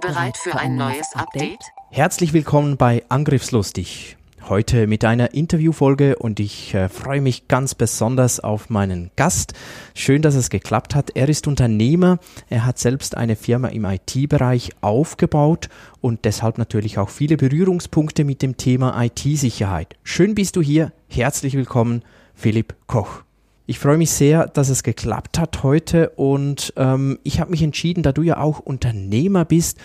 Bereit für ein neues Update? Herzlich willkommen bei Angriffslustig. Heute mit einer Interviewfolge und ich äh, freue mich ganz besonders auf meinen Gast. Schön, dass es geklappt hat. Er ist Unternehmer, er hat selbst eine Firma im IT-Bereich aufgebaut und deshalb natürlich auch viele Berührungspunkte mit dem Thema IT-Sicherheit. Schön bist du hier. Herzlich willkommen, Philipp Koch. Ich freue mich sehr, dass es geklappt hat heute und ähm, ich habe mich entschieden, da du ja auch Unternehmer bist,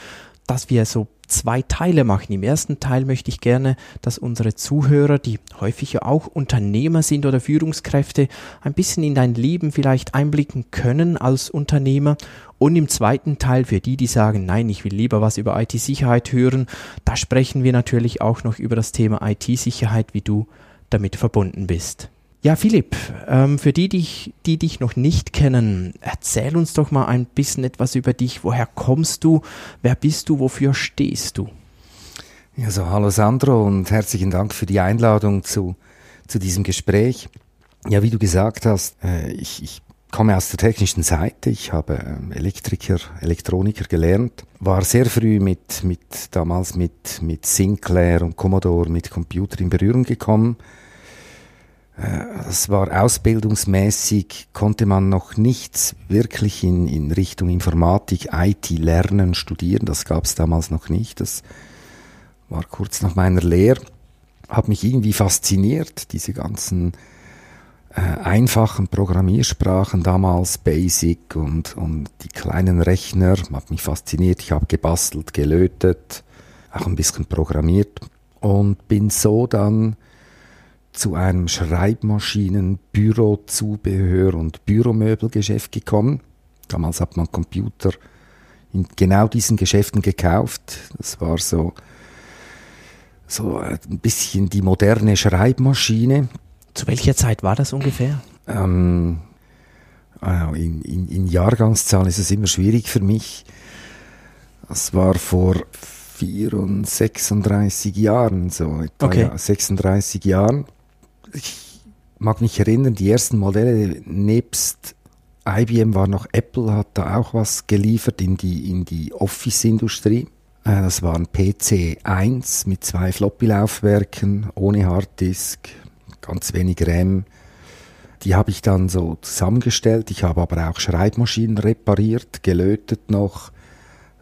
dass wir so zwei Teile machen. Im ersten Teil möchte ich gerne, dass unsere Zuhörer, die häufig ja auch Unternehmer sind oder Führungskräfte, ein bisschen in dein Leben vielleicht einblicken können als Unternehmer. Und im zweiten Teil für die, die sagen, nein, ich will lieber was über IT-Sicherheit hören, da sprechen wir natürlich auch noch über das Thema IT-Sicherheit, wie du damit verbunden bist. Ja, Philipp, ähm, für die, die, die dich noch nicht kennen, erzähl uns doch mal ein bisschen etwas über dich. Woher kommst du? Wer bist du? Wofür stehst du? Ja, so hallo Sandro und herzlichen Dank für die Einladung zu, zu diesem Gespräch. Ja, wie du gesagt hast, äh, ich, ich komme aus der technischen Seite. Ich habe ähm, Elektriker, Elektroniker gelernt, war sehr früh mit, mit damals mit, mit Sinclair und Commodore mit Computer in Berührung gekommen es war ausbildungsmäßig, konnte man noch nichts wirklich in, in Richtung Informatik, IT lernen, studieren. Das gab es damals noch nicht. Das war kurz nach meiner Lehre. Hat mich irgendwie fasziniert, diese ganzen äh, einfachen Programmiersprachen damals, Basic und, und die kleinen Rechner, hat mich fasziniert. Ich habe gebastelt, gelötet, auch ein bisschen programmiert und bin so dann zu einem Schreibmaschinen, Bürozubehör und Büromöbelgeschäft gekommen. Damals hat man Computer in genau diesen Geschäften gekauft. Das war so, so ein bisschen die moderne Schreibmaschine. Zu welcher Zeit war das ungefähr? Ähm, in, in, in Jahrgangszahl ist es immer schwierig für mich. Das war vor 34 Jahren, so etwa okay. ja, 36 Jahren ich mag mich erinnern, die ersten Modelle nebst IBM war noch Apple, hat da auch was geliefert in die, in die Office-Industrie. Äh, das war ein PC 1 mit zwei Floppy-Laufwerken, ohne Harddisk, ganz wenig RAM. Die habe ich dann so zusammengestellt. Ich habe aber auch Schreibmaschinen repariert, gelötet noch,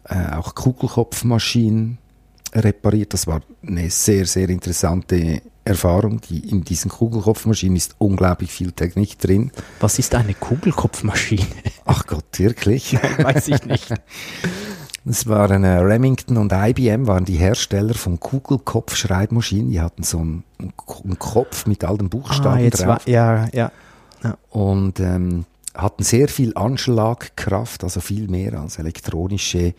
äh, auch Kugelkopfmaschinen repariert. Das war eine sehr, sehr interessante Erfahrung. Die, in diesen Kugelkopfmaschinen ist unglaublich viel Technik drin. Was ist eine Kugelkopfmaschine? Ach Gott, wirklich? Nein, weiß ich nicht. Das waren äh, Remington und IBM waren die Hersteller von Kugelkopf-Schreibmaschinen. Die hatten so einen, einen, Kopf mit all den Buchstaben ah, drauf. War, ja, ja, ja. Und ähm, hatten sehr viel Anschlagkraft, also viel mehr als elektronische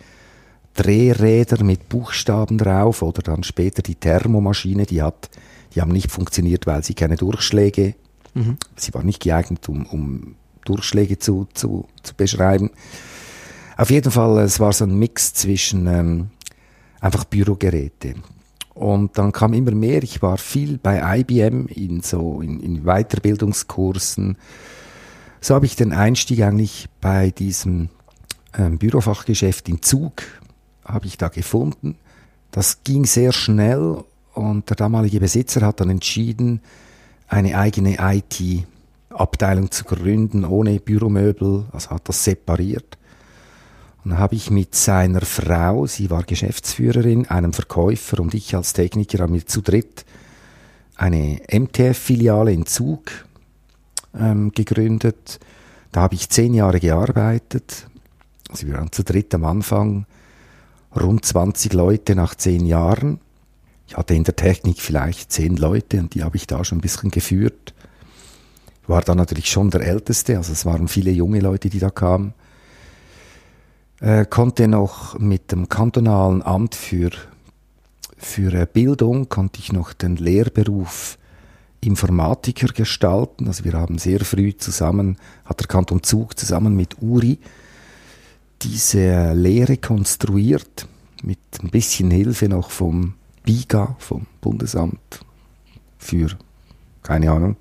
Drehräder mit Buchstaben drauf oder dann später die Thermomaschine, die hat die haben nicht funktioniert, weil sie keine Durchschläge, mhm. sie war nicht geeignet, um, um Durchschläge zu, zu, zu beschreiben. Auf jeden Fall, es war so ein Mix zwischen ähm, einfach Bürogeräte. Und dann kam immer mehr. Ich war viel bei IBM in so in, in Weiterbildungskursen. So habe ich den Einstieg eigentlich bei diesem ähm, Bürofachgeschäft in Zug habe ich da gefunden. Das ging sehr schnell und der damalige Besitzer hat dann entschieden, eine eigene IT-Abteilung zu gründen, ohne Büromöbel, also hat das separiert. Und dann habe ich mit seiner Frau, sie war Geschäftsführerin, einem Verkäufer und ich als Techniker haben wir zu dritt eine MTF-Filiale in Zug ähm, gegründet. Da habe ich zehn Jahre gearbeitet. Also wir waren zu dritt am Anfang, rund 20 Leute nach zehn Jahren. Ich hatte in der Technik vielleicht zehn Leute und die habe ich da schon ein bisschen geführt. War dann natürlich schon der Älteste, also es waren viele junge Leute, die da kamen. Äh, konnte noch mit dem kantonalen Amt für, für äh, Bildung, konnte ich noch den Lehrberuf Informatiker gestalten. Also wir haben sehr früh zusammen, hat der Kanton Zug zusammen mit URI diese Lehre konstruiert, mit ein bisschen Hilfe noch vom BIGA, vom Bundesamt für, keine Ahnung.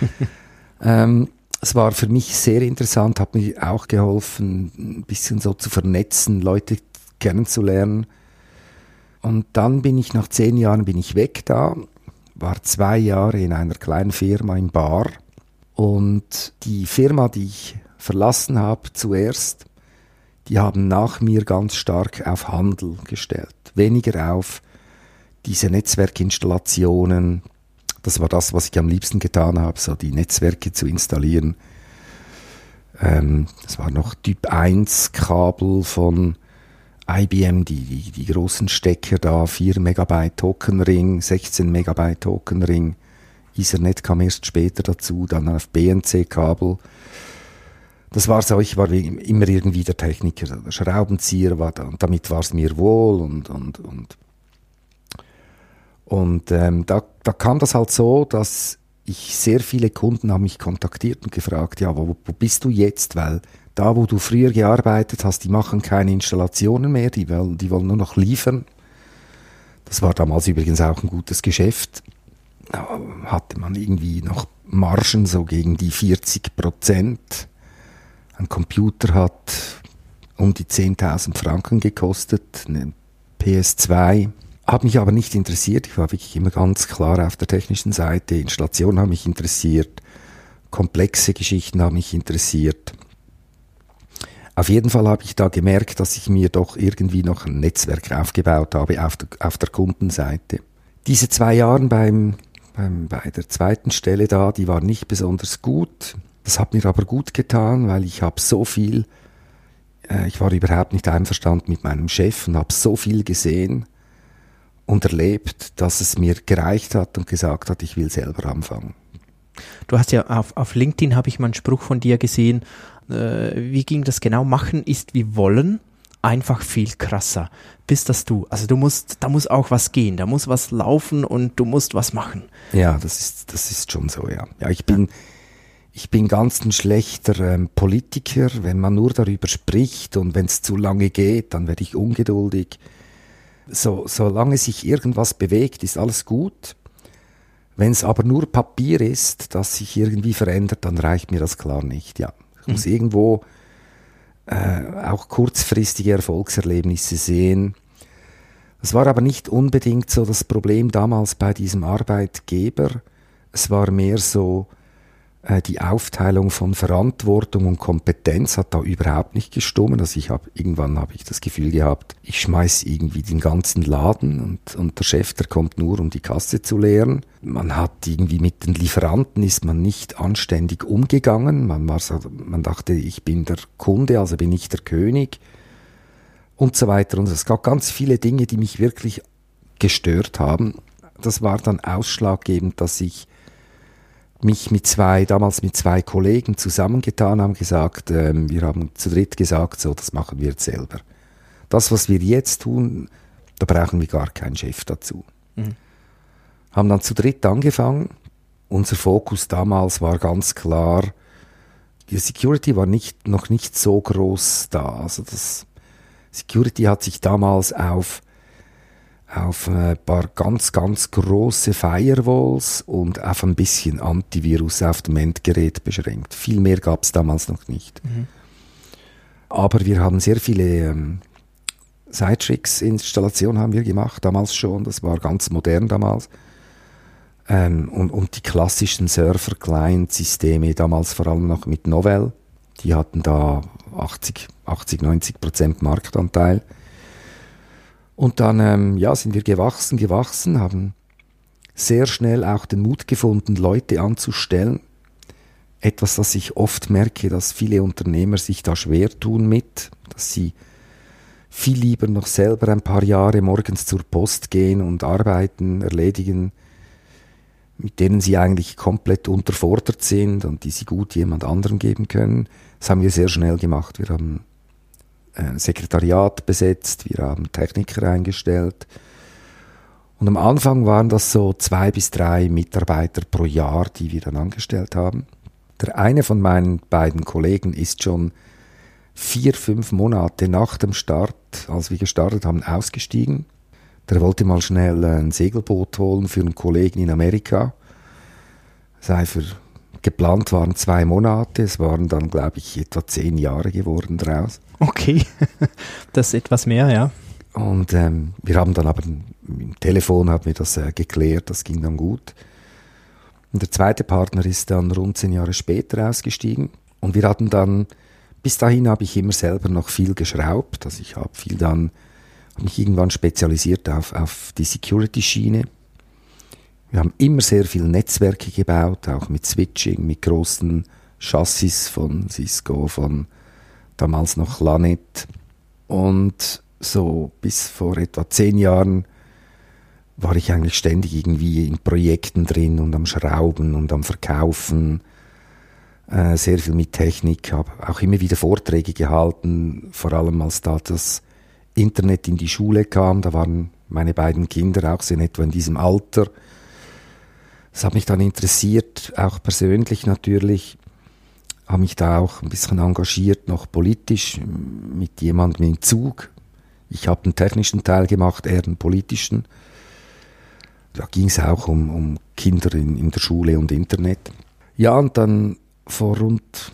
ähm, es war für mich sehr interessant, hat mir auch geholfen, ein bisschen so zu vernetzen, Leute kennenzulernen. Und dann bin ich nach zehn Jahren bin ich weg da, war zwei Jahre in einer kleinen Firma im Bar. Und die Firma, die ich verlassen habe zuerst, die haben nach mir ganz stark auf Handel gestellt, weniger auf diese Netzwerkinstallationen, das war das, was ich am liebsten getan habe, so die Netzwerke zu installieren. Ähm, das war noch Typ 1 Kabel von IBM, die, die, die großen Stecker da, 4 Megabyte Tokenring, 16 Megabyte Tokenring. Ethernet kam erst später dazu, dann auf BNC-Kabel. Das war so, ich war immer irgendwie der Techniker, der Schraubenzieher war da, und damit war es mir wohl und, und, und und ähm, da, da kam das halt so, dass ich sehr viele Kunden haben mich kontaktiert und gefragt, ja, wo, wo bist du jetzt? Weil da, wo du früher gearbeitet hast, die machen keine Installationen mehr, die wollen, die wollen nur noch liefern. Das war damals übrigens auch ein gutes Geschäft. Da hatte man irgendwie noch Margen so gegen die 40 Prozent. Ein Computer hat um die 10.000 Franken gekostet, eine PS2 hat mich aber nicht interessiert. Ich war wirklich immer ganz klar auf der technischen Seite. Installationen haben mich interessiert. Komplexe Geschichten haben mich interessiert. Auf jeden Fall habe ich da gemerkt, dass ich mir doch irgendwie noch ein Netzwerk aufgebaut habe auf der, auf der Kundenseite. Diese zwei Jahre beim, beim, bei der zweiten Stelle da, die waren nicht besonders gut. Das hat mir aber gut getan, weil ich habe so viel, äh, ich war überhaupt nicht einverstanden mit meinem Chef und habe so viel gesehen und erlebt, dass es mir gereicht hat und gesagt hat, ich will selber anfangen. Du hast ja auf, auf LinkedIn habe ich mal einen Spruch von dir gesehen. Äh, wie ging das genau? Machen ist wie wollen, einfach viel krasser. Bist das du? Also du musst, da muss auch was gehen, da muss was laufen und du musst was machen. Ja, das ist, das ist schon so, ja. Ja, ich bin, ich bin ganz ein schlechter ähm, Politiker. Wenn man nur darüber spricht und wenn es zu lange geht, dann werde ich ungeduldig so, solange sich irgendwas bewegt, ist alles gut. Wenn es aber nur Papier ist, das sich irgendwie verändert, dann reicht mir das klar nicht. Ja, ich muss mhm. irgendwo äh, auch kurzfristige Erfolgserlebnisse sehen. Es war aber nicht unbedingt so das Problem damals bei diesem Arbeitgeber. Es war mehr so, die Aufteilung von Verantwortung und Kompetenz hat da überhaupt nicht gestummen. Also ich habe irgendwann habe ich das Gefühl gehabt, ich schmeiß irgendwie den ganzen Laden und, und der Chef, der kommt nur, um die Kasse zu leeren. Man hat irgendwie mit den Lieferanten ist man nicht anständig umgegangen. Man war so, man dachte, ich bin der Kunde, also bin ich der König und so weiter. Und es gab ganz viele Dinge, die mich wirklich gestört haben. Das war dann ausschlaggebend, dass ich mich mit zwei, damals mit zwei Kollegen zusammengetan haben, gesagt, ähm, wir haben zu dritt gesagt, so, das machen wir jetzt selber. Das, was wir jetzt tun, da brauchen wir gar keinen Chef dazu. Mhm. Haben dann zu dritt angefangen. Unser Fokus damals war ganz klar, die Security war nicht, noch nicht so groß da. Also das Security hat sich damals auf auf ein paar ganz, ganz große Firewalls und auf ein bisschen Antivirus auf dem Endgerät beschränkt. Viel mehr gab es damals noch nicht. Mhm. Aber wir haben sehr viele ähm, Citrix-Installationen haben wir gemacht, damals schon. Das war ganz modern damals. Ähm, und, und die klassischen Server-Client-Systeme, damals vor allem noch mit Novell, die hatten da 80, 80 90 Prozent Marktanteil. Und dann ähm, ja, sind wir gewachsen, gewachsen, haben sehr schnell auch den Mut gefunden, Leute anzustellen. Etwas, das ich oft merke, dass viele Unternehmer sich da schwer tun mit, dass sie viel lieber noch selber ein paar Jahre morgens zur Post gehen und arbeiten, erledigen, mit denen sie eigentlich komplett unterfordert sind und die sie gut jemand anderem geben können. Das haben wir sehr schnell gemacht. Wir haben äh, Sekretariat besetzt, wir haben Techniker eingestellt. Und am Anfang waren das so zwei bis drei Mitarbeiter pro Jahr, die wir dann angestellt haben. Der eine von meinen beiden Kollegen ist schon vier, fünf Monate nach dem Start, als wir gestartet haben, ausgestiegen. Der wollte mal schnell ein Segelboot holen für einen Kollegen in Amerika. Sei für geplant waren zwei Monate, es waren dann, glaube ich, etwa zehn Jahre geworden daraus. Okay, das ist etwas mehr, ja. Und ähm, wir haben dann aber im Telefon haben wir das äh, geklärt, das ging dann gut. Und der zweite Partner ist dann rund zehn Jahre später ausgestiegen. Und wir hatten dann, bis dahin habe ich immer selber noch viel geschraubt. Also ich habe viel dann, habe mich irgendwann spezialisiert auf, auf die Security-Schiene. Wir haben immer sehr viel Netzwerke gebaut, auch mit Switching, mit großen Chassis von Cisco, von damals noch Lanet. Und so bis vor etwa zehn Jahren war ich eigentlich ständig irgendwie in Projekten drin und am Schrauben und am Verkaufen. Äh, sehr viel mit Technik, habe auch immer wieder Vorträge gehalten, vor allem als da das Internet in die Schule kam. Da waren meine beiden Kinder auch so in etwa in diesem Alter. Das hat mich dann interessiert, auch persönlich natürlich. Habe mich da auch ein bisschen engagiert, noch politisch, mit jemandem im Zug. Ich habe den technischen Teil gemacht, er den politischen. Da ging es auch um, um Kinder in, in der Schule und Internet. Ja, und dann vor rund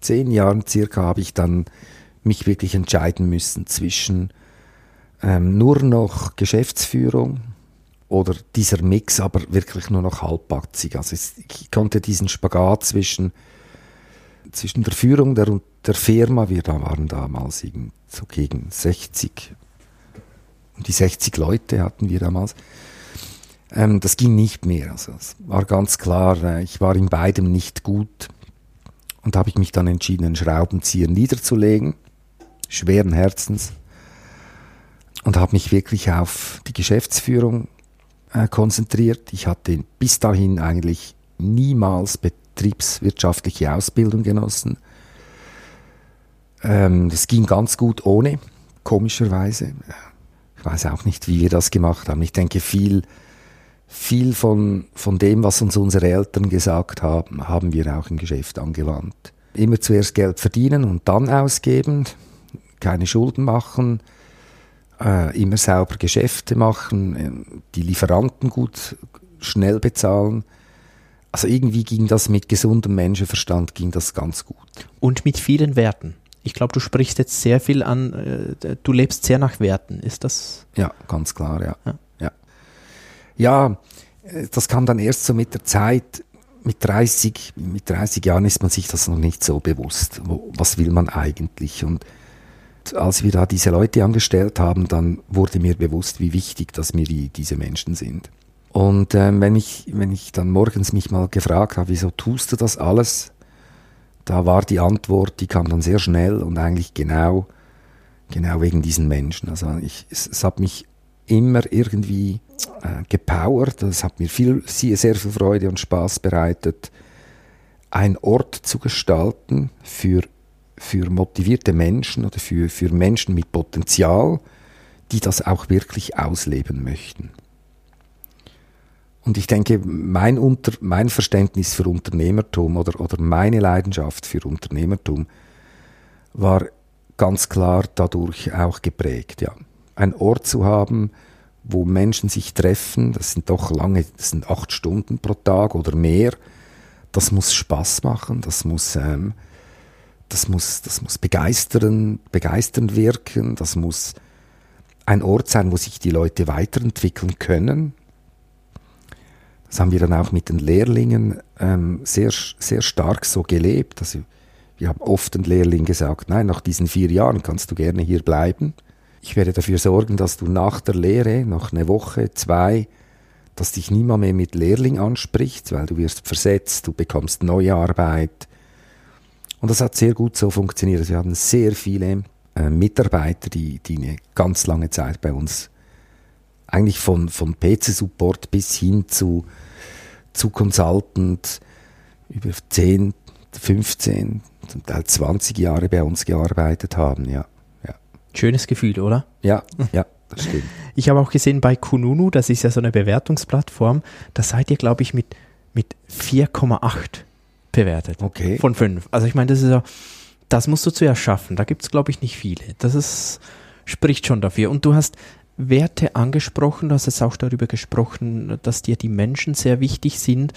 zehn Jahren circa habe ich dann mich wirklich entscheiden müssen zwischen ähm, nur noch Geschäftsführung oder dieser Mix, aber wirklich nur noch halbpatzig. Also ich konnte diesen Spagat zwischen, zwischen der Führung der, der Firma, wir da waren damals so gegen 60, um die 60 Leute hatten wir damals, ähm, das ging nicht mehr. Also es war ganz klar, äh, ich war in beidem nicht gut. Und habe ich mich dann entschieden, einen Schraubenzieher niederzulegen, schweren Herzens, und habe mich wirklich auf die Geschäftsführung äh, konzentriert. Ich hatte bis dahin eigentlich niemals betriebswirtschaftliche Ausbildung genossen. Ähm, das ging ganz gut ohne, komischerweise. Ich weiß auch nicht, wie wir das gemacht haben. Ich denke, viel viel von, von dem, was uns unsere Eltern gesagt haben, haben wir auch im Geschäft angewandt. Immer zuerst Geld verdienen und dann ausgeben, keine Schulden machen, äh, immer sauber Geschäfte machen, äh, die Lieferanten gut schnell bezahlen. Also irgendwie ging das mit gesundem Menschenverstand ging das ganz gut. Und mit vielen Werten. Ich glaube, du sprichst jetzt sehr viel an, äh, du lebst sehr nach Werten. Ist das? Ja, ganz klar, ja. ja. Ja, äh, das kam dann erst so mit der Zeit. Mit 30, mit 30 Jahren ist man sich das noch nicht so bewusst. Wo, was will man eigentlich? Und als wir da diese Leute angestellt haben, dann wurde mir bewusst, wie wichtig, dass mir die, diese Menschen sind. Und ähm, wenn, ich, wenn ich dann morgens mich mal gefragt habe, wieso tust du das alles, da war die Antwort, die kam dann sehr schnell und eigentlich genau, genau wegen diesen Menschen. Also ich, es, es hat mich immer irgendwie äh, gepowert. Das hat mir viel, sehr viel Freude und Spaß bereitet, einen Ort zu gestalten für, für motivierte Menschen oder für, für Menschen mit Potenzial, die das auch wirklich ausleben möchten. Und ich denke, mein, Unter, mein Verständnis für Unternehmertum oder, oder meine Leidenschaft für Unternehmertum war ganz klar dadurch auch geprägt. Ja. Ein Ort zu haben, wo Menschen sich treffen, das sind doch lange, das sind acht Stunden pro Tag oder mehr. Das muss Spaß machen, das muss, ähm, das muss, das muss begeistern, begeisternd wirken, das muss ein Ort sein, wo sich die Leute weiterentwickeln können. Das haben wir dann auch mit den Lehrlingen ähm, sehr, sehr stark so gelebt. Also wir haben oft den Lehrlingen gesagt, nein, nach diesen vier Jahren kannst du gerne hier bleiben ich werde dafür sorgen, dass du nach der Lehre, nach einer Woche, zwei, dass dich niemand mehr mit Lehrling anspricht, weil du wirst versetzt, du bekommst neue Arbeit. Und das hat sehr gut so funktioniert. Wir haben sehr viele äh, Mitarbeiter, die, die eine ganz lange Zeit bei uns, eigentlich von, von PC-Support bis hin zu, zu Consultant, über 10, 15, zum Teil 20 Jahre bei uns gearbeitet haben, ja. Schönes Gefühl, oder? Ja, ja, das stimmt. Ich habe auch gesehen bei Kununu, das ist ja so eine Bewertungsplattform, da seid ihr, glaube ich, mit, mit 4,8 bewertet. Okay. Von 5. Also ich meine, das ist ja, das musst du zuerst schaffen. Da gibt es, glaube ich, nicht viele. Das ist, spricht schon dafür. Und du hast Werte angesprochen, du hast jetzt auch darüber gesprochen, dass dir die Menschen sehr wichtig sind.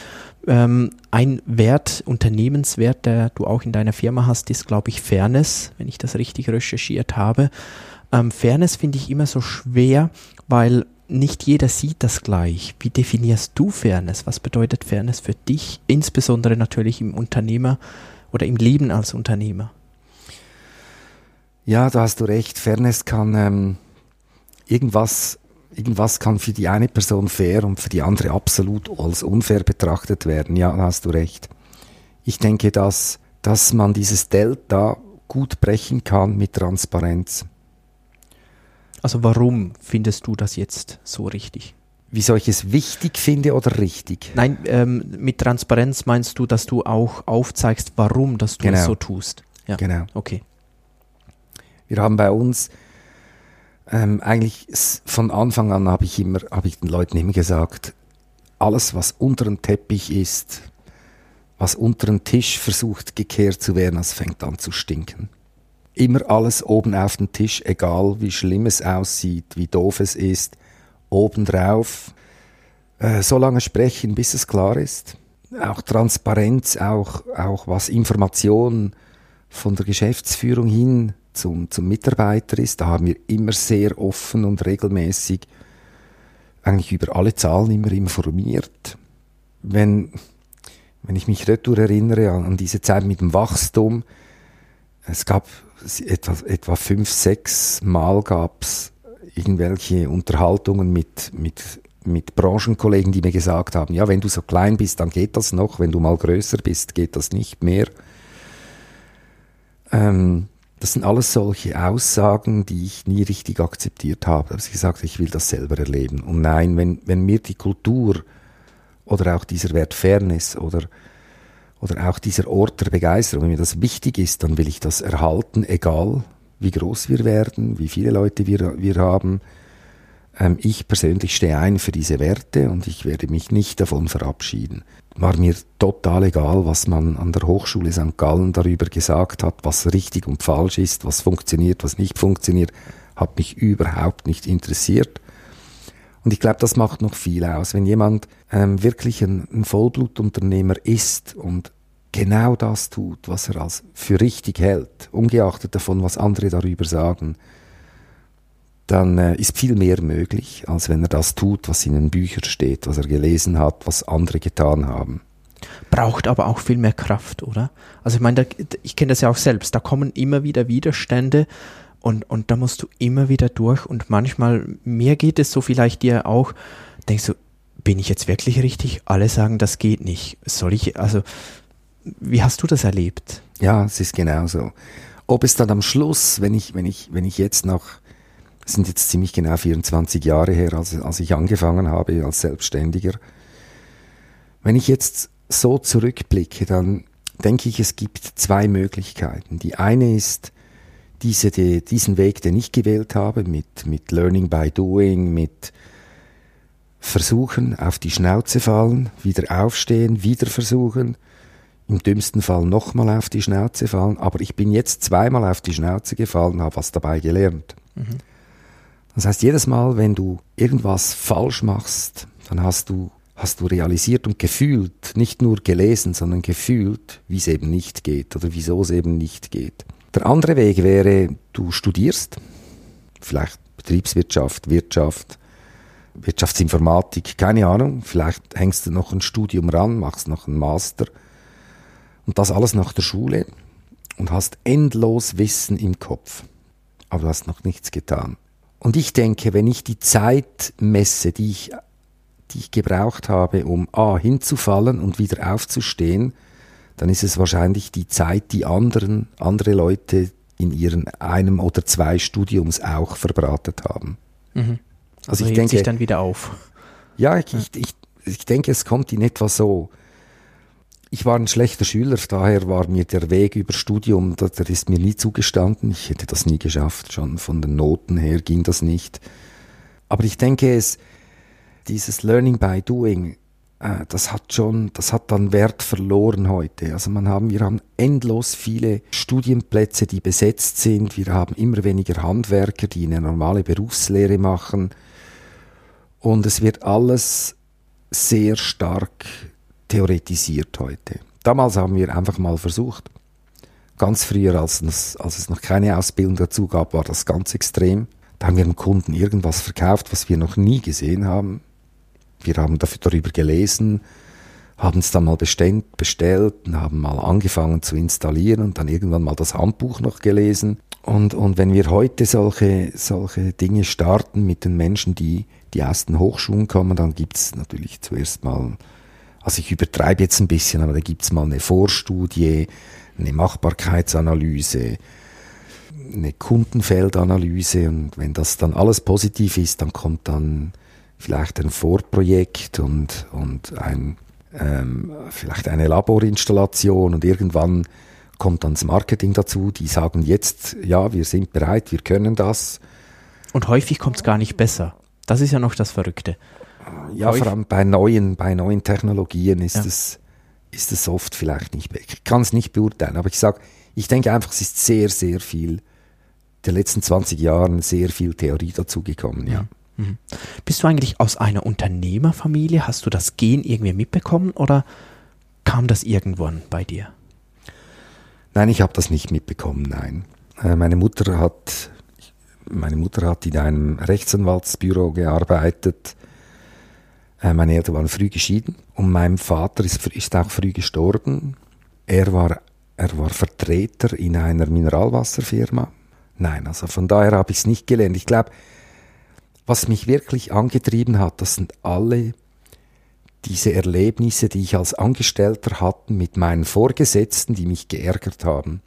Ähm, ein Wert, Unternehmenswert, der du auch in deiner Firma hast, ist, glaube ich, Fairness, wenn ich das richtig recherchiert habe. Ähm, Fairness finde ich immer so schwer, weil nicht jeder sieht das gleich. Wie definierst du Fairness? Was bedeutet Fairness für dich, insbesondere natürlich im Unternehmer oder im Leben als Unternehmer? Ja, da hast du recht. Fairness kann ähm, irgendwas, irgendwas kann für die eine Person fair und für die andere absolut als unfair betrachtet werden. Ja, da hast du recht. Ich denke, dass, dass man dieses Delta gut brechen kann mit Transparenz. Also warum findest du das jetzt so richtig? Wieso ich es wichtig finde oder richtig? Nein, ähm, mit Transparenz meinst du, dass du auch aufzeigst, warum dass du Genau. es so tust. Ja. Genau. Okay. Wir haben bei uns ähm, eigentlich von Anfang an habe ich immer, habe ich den Leuten immer gesagt, alles was unter dem Teppich ist, was unter dem Tisch versucht gekehrt zu werden, das fängt an zu stinken. Immer alles oben auf den Tisch, egal wie schlimm es aussieht, wie doof es ist, obendrauf. Äh, so lange sprechen, bis es klar ist. Auch Transparenz, auch, auch was Information von der Geschäftsführung hin zum, zum Mitarbeiter ist. Da haben wir immer sehr offen und regelmäßig eigentlich über alle Zahlen immer informiert. Wenn, wenn ich mich retour erinnere an, an diese Zeit mit dem Wachstum, es gab etwa, etwa fünf, sechs Mal gab's irgendwelche Unterhaltungen mit, mit, mit Branchenkollegen, die mir gesagt haben, ja, wenn du so klein bist, dann geht das noch, wenn du mal größer bist, geht das nicht mehr. Ähm, das sind alles solche Aussagen, die ich nie richtig akzeptiert habe. Da habe ich gesagt, ich will das selber erleben. Und nein, wenn, wenn mir die Kultur oder auch dieser Wert Fairness oder, oder auch dieser Ort der Begeisterung, wenn mir das wichtig ist, dann will ich das erhalten, egal wie groß wir werden, wie viele Leute wir, wir haben. Ähm, ich persönlich stehe ein für diese Werte und ich werde mich nicht davon verabschieden. War mir total egal, was man an der Hochschule St. Gallen darüber gesagt hat, was richtig und falsch ist, was funktioniert, was nicht funktioniert, hat mich überhaupt nicht interessiert. Und ich glaube, das macht noch viel aus. Wenn jemand ähm, wirklich ein, ein Vollblutunternehmer ist und genau das tut, was er als für richtig hält, ungeachtet davon, was andere darüber sagen, dann äh, ist viel mehr möglich, als wenn er das tut, was in den Büchern steht, was er gelesen hat, was andere getan haben. Braucht aber auch viel mehr Kraft, oder? Also ich meine, da, ich kenne das ja auch selbst, da kommen immer wieder Widerstände und, und da musst du immer wieder durch und manchmal, mir geht es so vielleicht dir auch, denkst du, bin ich jetzt wirklich richtig? Alle sagen, das geht nicht. Soll ich, also, wie hast du das erlebt? Ja, es ist genauso. Ob es dann am Schluss, wenn ich, wenn ich, wenn ich jetzt noch, sind jetzt ziemlich genau 24 Jahre her, als, als ich angefangen habe als Selbstständiger, wenn ich jetzt so zurückblicke, dann denke ich, es gibt zwei Möglichkeiten. Die eine ist, diese, die, diesen Weg, den ich gewählt habe, mit, mit Learning by Doing, mit Versuchen, auf die Schnauze fallen, wieder aufstehen, wieder versuchen, im dümmsten Fall nochmal auf die Schnauze fallen, aber ich bin jetzt zweimal auf die Schnauze gefallen, habe was dabei gelernt. Das heißt, jedes Mal, wenn du irgendwas falsch machst, dann hast du, hast du realisiert und gefühlt, nicht nur gelesen, sondern gefühlt, wie es eben nicht geht oder wieso es eben nicht geht. Der andere Weg wäre, du studierst, vielleicht Betriebswirtschaft, Wirtschaft, Wirtschaftsinformatik, keine Ahnung, vielleicht hängst du noch ein Studium ran, machst noch einen Master und das alles nach der Schule und hast endlos Wissen im Kopf, aber du hast noch nichts getan. Und ich denke, wenn ich die Zeit messe, die ich, die ich gebraucht habe, um A hinzufallen und wieder aufzustehen, dann ist es wahrscheinlich die Zeit, die anderen, andere Leute in ihren einem oder zwei Studiums auch verbratet haben. Mhm. Also Also ich hebt sich denke, dann wieder auf. ja, ich, ich, ich, ich denke, es kommt in etwa so. Ich war ein schlechter Schüler, daher war mir der Weg über Studium, der, der ist mir nie zugestanden. Ich hätte das nie geschafft, schon von den Noten her ging das nicht. Aber ich denke, es, dieses Learning by Doing, äh, das hat schon, das hat dann Wert verloren heute. Also man haben, wir haben endlos viele Studienplätze, die besetzt sind. Wir haben immer weniger Handwerker, die eine normale Berufslehre machen. Und es wird alles sehr stark theoretisiert heute. Damals haben wir einfach mal versucht. Ganz früher, als es, als es noch keine Ausbildung dazu gab, war das ganz extrem. Da haben wir dem Kunden irgendwas verkauft, was wir noch nie gesehen haben. Wir haben dafür, darüber gelesen, haben es dann mal bestellt, bestellt und haben mal angefangen zu installieren und dann irgendwann mal das Handbuch noch gelesen. Und, und wenn wir heute solche, solche Dinge starten mit den Menschen, die, die aus den Hochschulen kommen, dann gibt es natürlich zuerst mal, also ich übertreibe jetzt ein bisschen, aber da gibt es mal eine Vorstudie, eine Machbarkeitsanalyse, eine Kundenfeldanalyse und wenn das dann alles positiv ist, dann kommt dann vielleicht ein Vorprojekt und, und ein, ähm, vielleicht eine Laborinstallation und irgendwann kommt dann das Marketing dazu, die sagen jetzt, ja, wir sind bereit, wir können das. Und häufig kommt es gar nicht besser. Das ist ja noch das Verrückte. Ja, vor allem bei neuen, bei neuen Technologien ist, ja. es, ist oft vielleicht nicht, ich kann es nicht beurteilen, aber ich sage, ich denke einfach, es ist sehr, sehr viel, der letzten 20 Jahren sehr viel Theorie dazugekommen, ja. Mhm. Bist du eigentlich aus einer Unternehmerfamilie? Hast du das Gen irgendwie mitbekommen oder kam das irgendwann bei dir? Nein, ich habe das nicht mitbekommen, nein. Äh, meine Mutter hat meine Mutter hat in einem Rechtsanwaltsbüro gearbeitet. Äh, meine Eltern waren früh geschieden und mein Vater ist, ist auch früh gestorben. Er war, er war Vertreter in einer Mineralwasserfirma. Nein, also von daher habe ich es nicht gelernt. Ich glaube, was mich wirklich angetrieben hat, das sind alle diese Erlebnisse, die ich als Angestellter hatte mit meinen Vorgesetzten, die mich geärgert haben.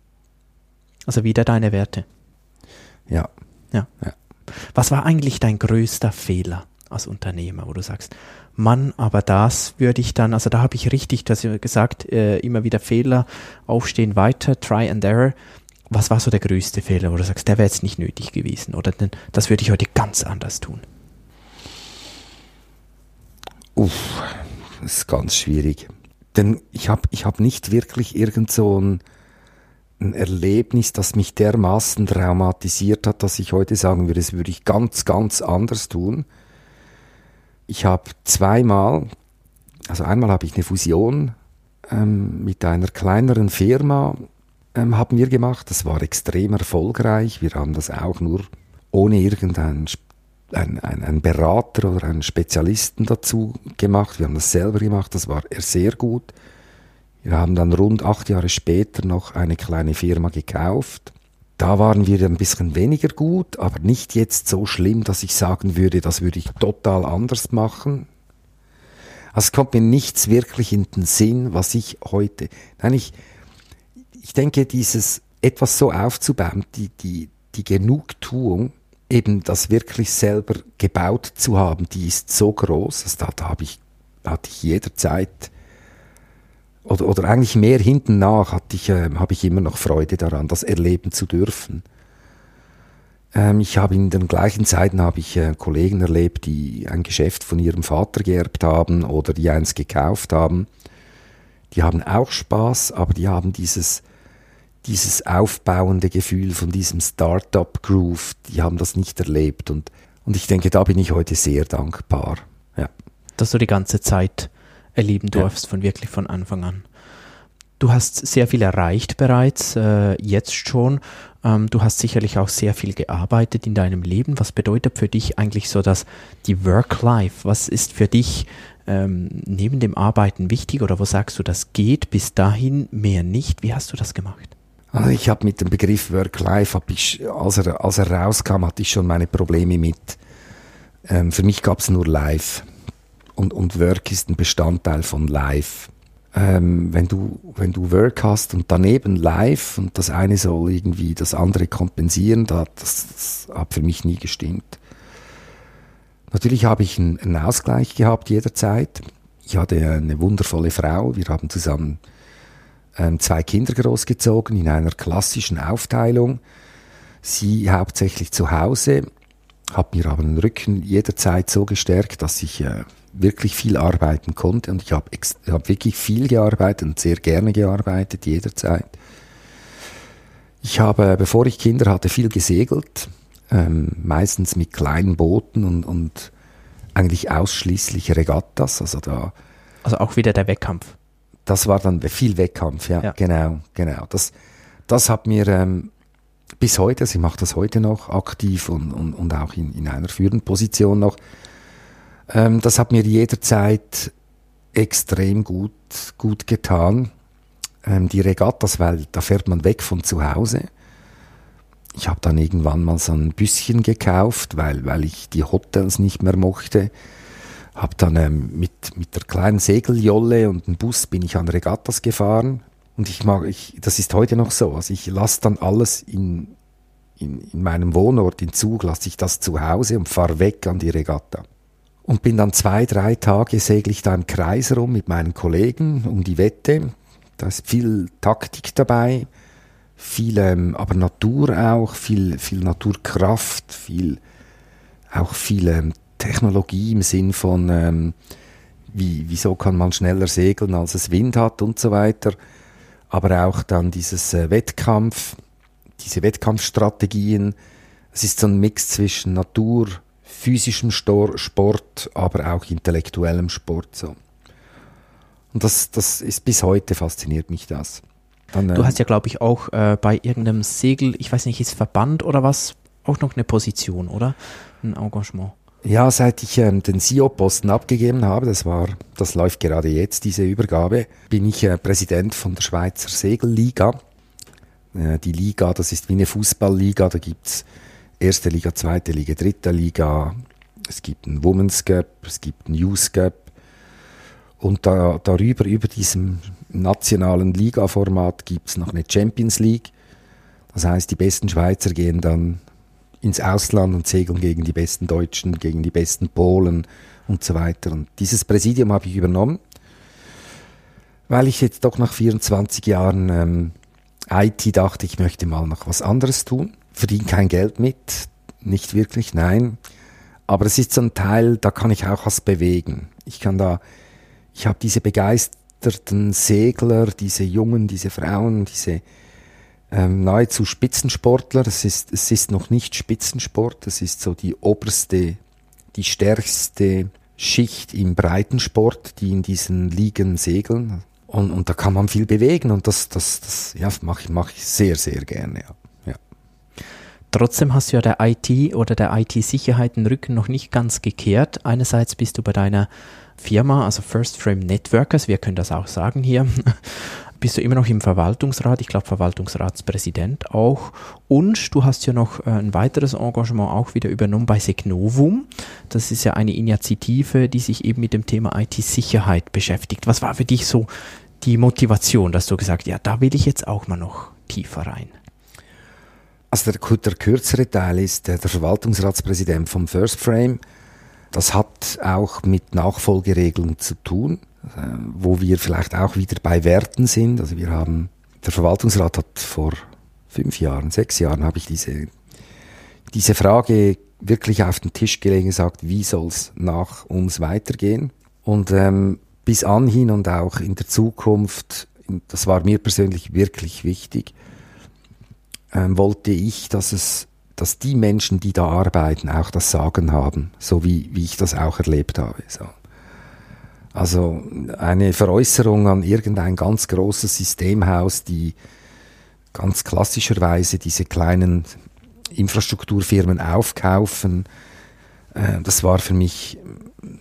Also wieder deine Werte. Ja. Ja. ja. Was war eigentlich dein größter Fehler als Unternehmer, wo du sagst, Mann, aber das würde ich dann, also da habe ich richtig, du hast gesagt, äh, immer wieder Fehler, aufstehen, weiter, try and error was war so der größte Fehler, wo du sagst, der wäre jetzt nicht nötig gewesen oder denn, das würde ich heute ganz anders tun? Uff, das ist ganz schwierig. Denn ich habe ich hab nicht wirklich irgend so ein, ein Erlebnis, das mich dermaßen traumatisiert hat, dass ich heute sagen würde, das würde ich ganz, ganz anders tun. Ich habe zweimal, also einmal habe ich eine Fusion ähm, mit einer kleineren Firma ähm, haben wir gemacht. Das war extrem erfolgreich. Wir haben das auch nur ohne irgendeinen ein, ein, ein Berater oder einen Spezialisten dazu gemacht. Wir haben das selber gemacht. Das war sehr gut. Wir haben dann rund acht Jahre später noch eine kleine Firma gekauft. Da waren wir ein bisschen weniger gut, aber nicht jetzt so schlimm, dass ich sagen würde, das würde ich total anders machen. Also es kommt mir nichts wirklich in den Sinn, was ich heute, nein, ich, ich denke, dieses etwas so aufzubauen, die, die, die Genugtuung, eben das wirklich selber gebaut zu haben, die ist so groß, also da, da habe ich, hatte ich jederzeit oder, oder eigentlich mehr hinten nach hatte ich, äh, habe ich immer noch Freude daran, das erleben zu dürfen. Ähm, ich habe in den gleichen Zeiten habe ich äh, Kollegen erlebt, die ein Geschäft von ihrem Vater geerbt haben oder die eins gekauft haben. Die haben auch Spaß, aber die haben dieses dieses aufbauende Gefühl von diesem Startup-Groove, die haben das nicht erlebt. Und, und ich denke, da bin ich heute sehr dankbar. Ja. Dass du die ganze Zeit erleben durfst, ja. von wirklich von Anfang an. Du hast sehr viel erreicht bereits, äh, jetzt schon. Ähm, du hast sicherlich auch sehr viel gearbeitet in deinem Leben. Was bedeutet für dich eigentlich so dass die Work-Life? Was ist für dich ähm, neben dem Arbeiten wichtig oder wo sagst du, das geht bis dahin mehr nicht? Wie hast du das gemacht? Also ich habe mit dem Begriff Work-Life, als er, als er rauskam, hatte ich schon meine Probleme mit. Ähm, für mich gab es nur Life. Und, und Work ist ein Bestandteil von Life. Ähm, wenn, du, wenn du Work hast und daneben Life und das eine soll irgendwie das andere kompensieren, das, das hat für mich nie gestimmt. Natürlich habe ich einen, einen Ausgleich gehabt jederzeit. Ich hatte eine wundervolle Frau. Wir haben zusammen ähm, zwei Kinder großgezogen in einer klassischen Aufteilung. Sie hauptsächlich zu Hause, habe mir aber den Rücken jederzeit so gestärkt, dass ich äh, wirklich viel arbeiten konnte und ich habe hab wirklich viel gearbeitet und sehr gerne gearbeitet, jederzeit. Ich habe, bevor ich Kinder hatte, viel gesegelt, ähm, meistens mit kleinen Booten und, und eigentlich ausschließlich Regattas, also da. Also auch wieder der Wettkampf. Das war dann viel Wettkampf, ja, ja. genau, genau. Das, das hat mir ähm, bis heute, also ich mache das heute noch aktiv und, und, und auch in, in einer führenden Position noch, ähm, das hat mir jederzeit extrem gut, gut getan. Ähm, die Regattas, weil da fährt man weg von zu Hause. Ich habe dann irgendwann mal so ein Büsschen gekauft, weil, weil ich die Hotels nicht mehr mochte. Hab dann ähm, mit, mit der kleinen Segeljolle und dem Bus bin ich an Regattas gefahren. Und ich mag, ich, das ist heute noch so. Also ich lasse dann alles in, in, in meinem Wohnort, in Zug, lasse ich das zu Hause und fahre weg an die Regatta und bin dann zwei, drei Tage segel ich da im Kreis rum mit meinen Kollegen um die Wette. Da ist viel Taktik dabei, viel ähm, aber Natur auch, viel, viel Naturkraft, viel auch viel ähm, Technologie im Sinn von ähm, wie, wieso kann man schneller segeln, als es Wind hat und so weiter. Aber auch dann dieses äh, Wettkampf, diese Wettkampfstrategien. Es ist so ein Mix zwischen Natur, physischem Sport, aber auch intellektuellem Sport. So. Und das, das ist bis heute fasziniert mich das. Dann, du hast ja, glaube ich, auch äh, bei irgendeinem Segel, ich weiß nicht, ist Verband oder was, auch noch eine Position, oder? Ein Engagement. Ja, seit ich ähm, den CEO-Posten abgegeben habe, das war, das läuft gerade jetzt, diese Übergabe, bin ich äh, Präsident von der Schweizer Segelliga. Äh, die Liga, das ist wie eine Fußballliga, da gibt's erste Liga, zweite Liga, dritte Liga. Es gibt einen Women's Cup, es gibt einen Youth Cup. Und da, darüber, über diesem nationalen Liga-Format gibt es noch eine Champions League. Das heißt, die besten Schweizer gehen dann ins Ausland und segeln gegen die besten Deutschen, gegen die besten Polen und so weiter. Und dieses Präsidium habe ich übernommen, weil ich jetzt doch nach 24 Jahren ähm, IT dachte, ich möchte mal noch was anderes tun verdiene kein Geld mit, nicht wirklich, nein. Aber es ist so ein Teil, da kann ich auch was bewegen. Ich kann da, ich habe diese begeisterten Segler, diese Jungen, diese Frauen, diese ähm, nahezu Spitzensportler. Es ist, es ist noch nicht Spitzensport, es ist so die oberste, die stärkste Schicht im Breitensport, die in diesen Ligen segeln. Und, und da kann man viel bewegen und das, das, das ja, mache ich, mach ich sehr, sehr gerne. Ja. Trotzdem hast du ja der IT oder der IT-Sicherheit den Rücken noch nicht ganz gekehrt. Einerseits bist du bei deiner Firma, also First Frame Networkers, wir können das auch sagen hier, bist du immer noch im Verwaltungsrat, ich glaube Verwaltungsratspräsident auch. Und du hast ja noch äh, ein weiteres Engagement auch wieder übernommen bei Segnovum. Das ist ja eine Initiative, die sich eben mit dem Thema IT-Sicherheit beschäftigt. Was war für dich so die Motivation, dass du gesagt, ja, da will ich jetzt auch mal noch tiefer rein? Also der, der kürzere Teil ist der, der Verwaltungsratspräsident vom First Frame. Das hat auch mit Nachfolgeregeln zu tun, äh, wo wir vielleicht auch wieder bei Werten sind. Also wir haben, der Verwaltungsrat hat vor fünf Jahren, sechs Jahren habe ich diese, diese Frage wirklich auf den Tisch gelegt und gesagt, wie soll es nach uns weitergehen? Und ähm, bis anhin und auch in der Zukunft, das war mir persönlich wirklich wichtig, ähm, wollte ich, dass es dass die Menschen, die da arbeiten, auch das Sagen haben, so wie, wie ich das auch erlebt habe. So. Also eine Veräußerung an irgendein ganz großes Systemhaus, die ganz klassischerweise diese kleinen Infrastrukturfirmen aufkaufen, äh, das war für mich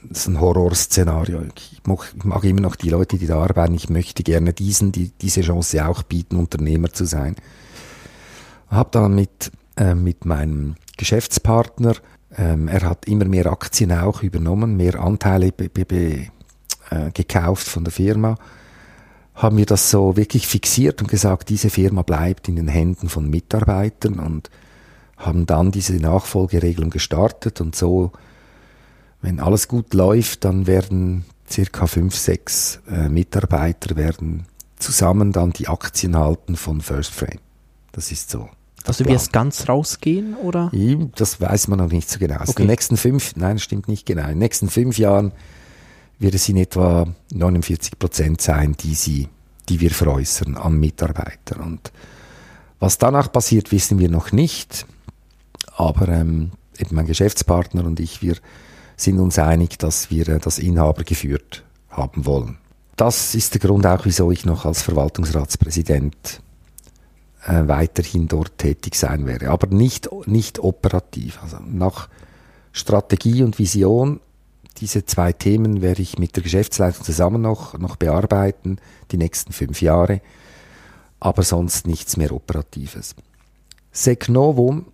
das ein Horrorszenario. Ich mag, ich mag, immer noch die Leute, die da arbeiten. Ich möchte gerne diesen, die, diese Chance auch bieten, Unternehmer zu sein. Habe dann mit, äh, mit meinem Geschäftspartner, ähm, er hat immer mehr Aktien auch übernommen, mehr Anteile äh, gekauft von der Firma, haben wir das so wirklich fixiert und gesagt, diese Firma bleibt in den Händen von Mitarbeitern und haben dann diese Nachfolgeregelung gestartet und so, wenn alles gut läuft, dann werden circa fünf, sechs äh, Mitarbeiter werden zusammen dann die Aktien halten von First Frame. Das ist so. Also du wirst ganz rausgehen, oder? Das weiß man noch nicht so genau. Also Okay. in den nächsten fünf, nein, stimmt nicht genau. In den nächsten fünf Jahren wird es in etwa 49 Prozent sein, die sie, die wir veräußern an Mitarbeiter. Und was danach passiert, wissen wir noch nicht. Aber ähm, eben mein Geschäftspartner und ich, wir sind uns einig, dass wir äh, das Inhaber geführt haben wollen. Das ist der Grund auch, wieso ich noch als Verwaltungsratspräsident äh, weiterhin dort tätig sein werde. Aber nicht, nicht operativ. Also nach Strategie und Vision, diese zwei Themen werde ich mit der Geschäftsleitung zusammen noch, noch bearbeiten, die nächsten fünf Jahre. Aber sonst nichts mehr Operatives. Secnovum